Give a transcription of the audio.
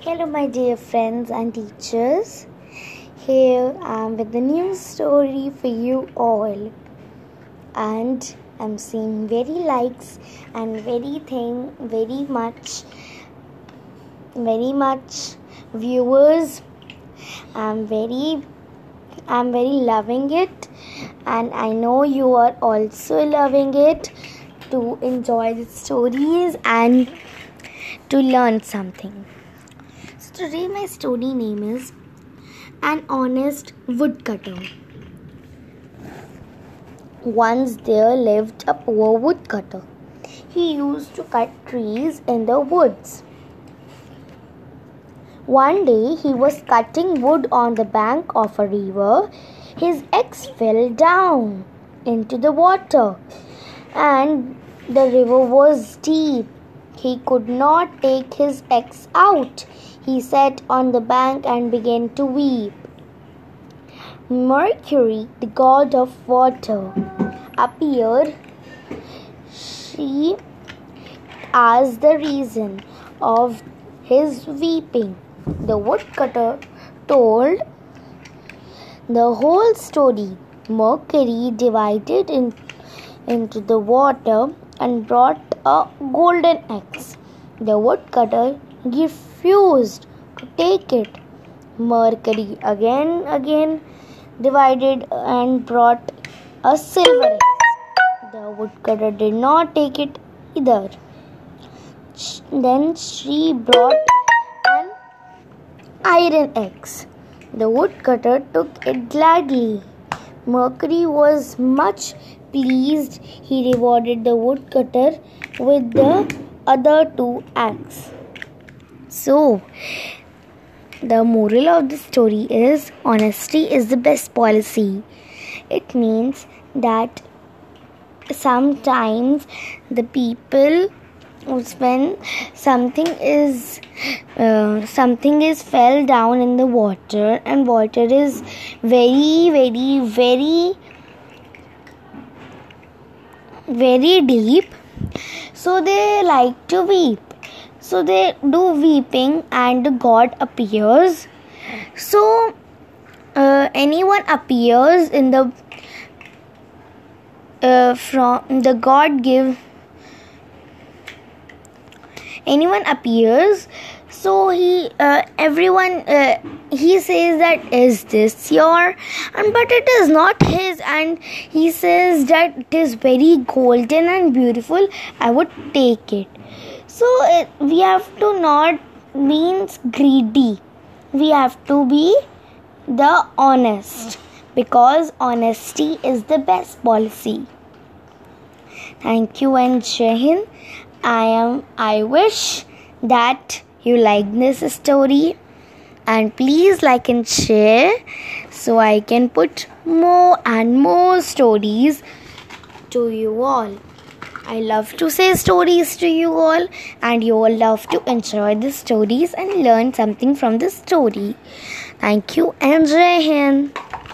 Hello, my dear friends and teachers. Here I am with a new story for you all, and I'm seeing very likes and very thing, very much, very much viewers. I'm very, I'm very loving it, and I know you are also loving it to enjoy the stories and to learn something. Today my story name is An Honest Woodcutter. Once there lived a poor woodcutter. He used to cut trees in the woods. One day he was cutting wood on the bank of a river. His axe fell down into the water and the river was deep. He could not take his axe out. He sat on the bank and began to weep. Mercury, the god of water, appeared. She asked the reason of his weeping. The woodcutter told the whole story. Mercury divided in, into the water and brought a golden axe. The woodcutter refused to take it. Mercury again again divided and brought a silver axe. The woodcutter did not take it either. Then she brought an iron axe. The woodcutter took it gladly. Mercury was much pleased. He rewarded the woodcutter with the other two axes. So, the moral of the story is honesty is the best policy. It means that sometimes the people when something is uh, something is fell down in the water and water is very very very very deep so they like to weep. So they do weeping and god appears. So uh, anyone appears in the uh, from the god give anyone appears. So he uh, everyone uh, he says that is this your and but it is not his. And he says that it is very golden and beautiful. I would take it. So we have to not means greedy. We have to be the honest. Because honesty is the best policy. Thank you and jai i am i wish that you like this story and please like and share so I can put more and more stories to you all. I love to say stories to you all, and you all love to enjoy the stories and learn something from the story. Thank you and Jai.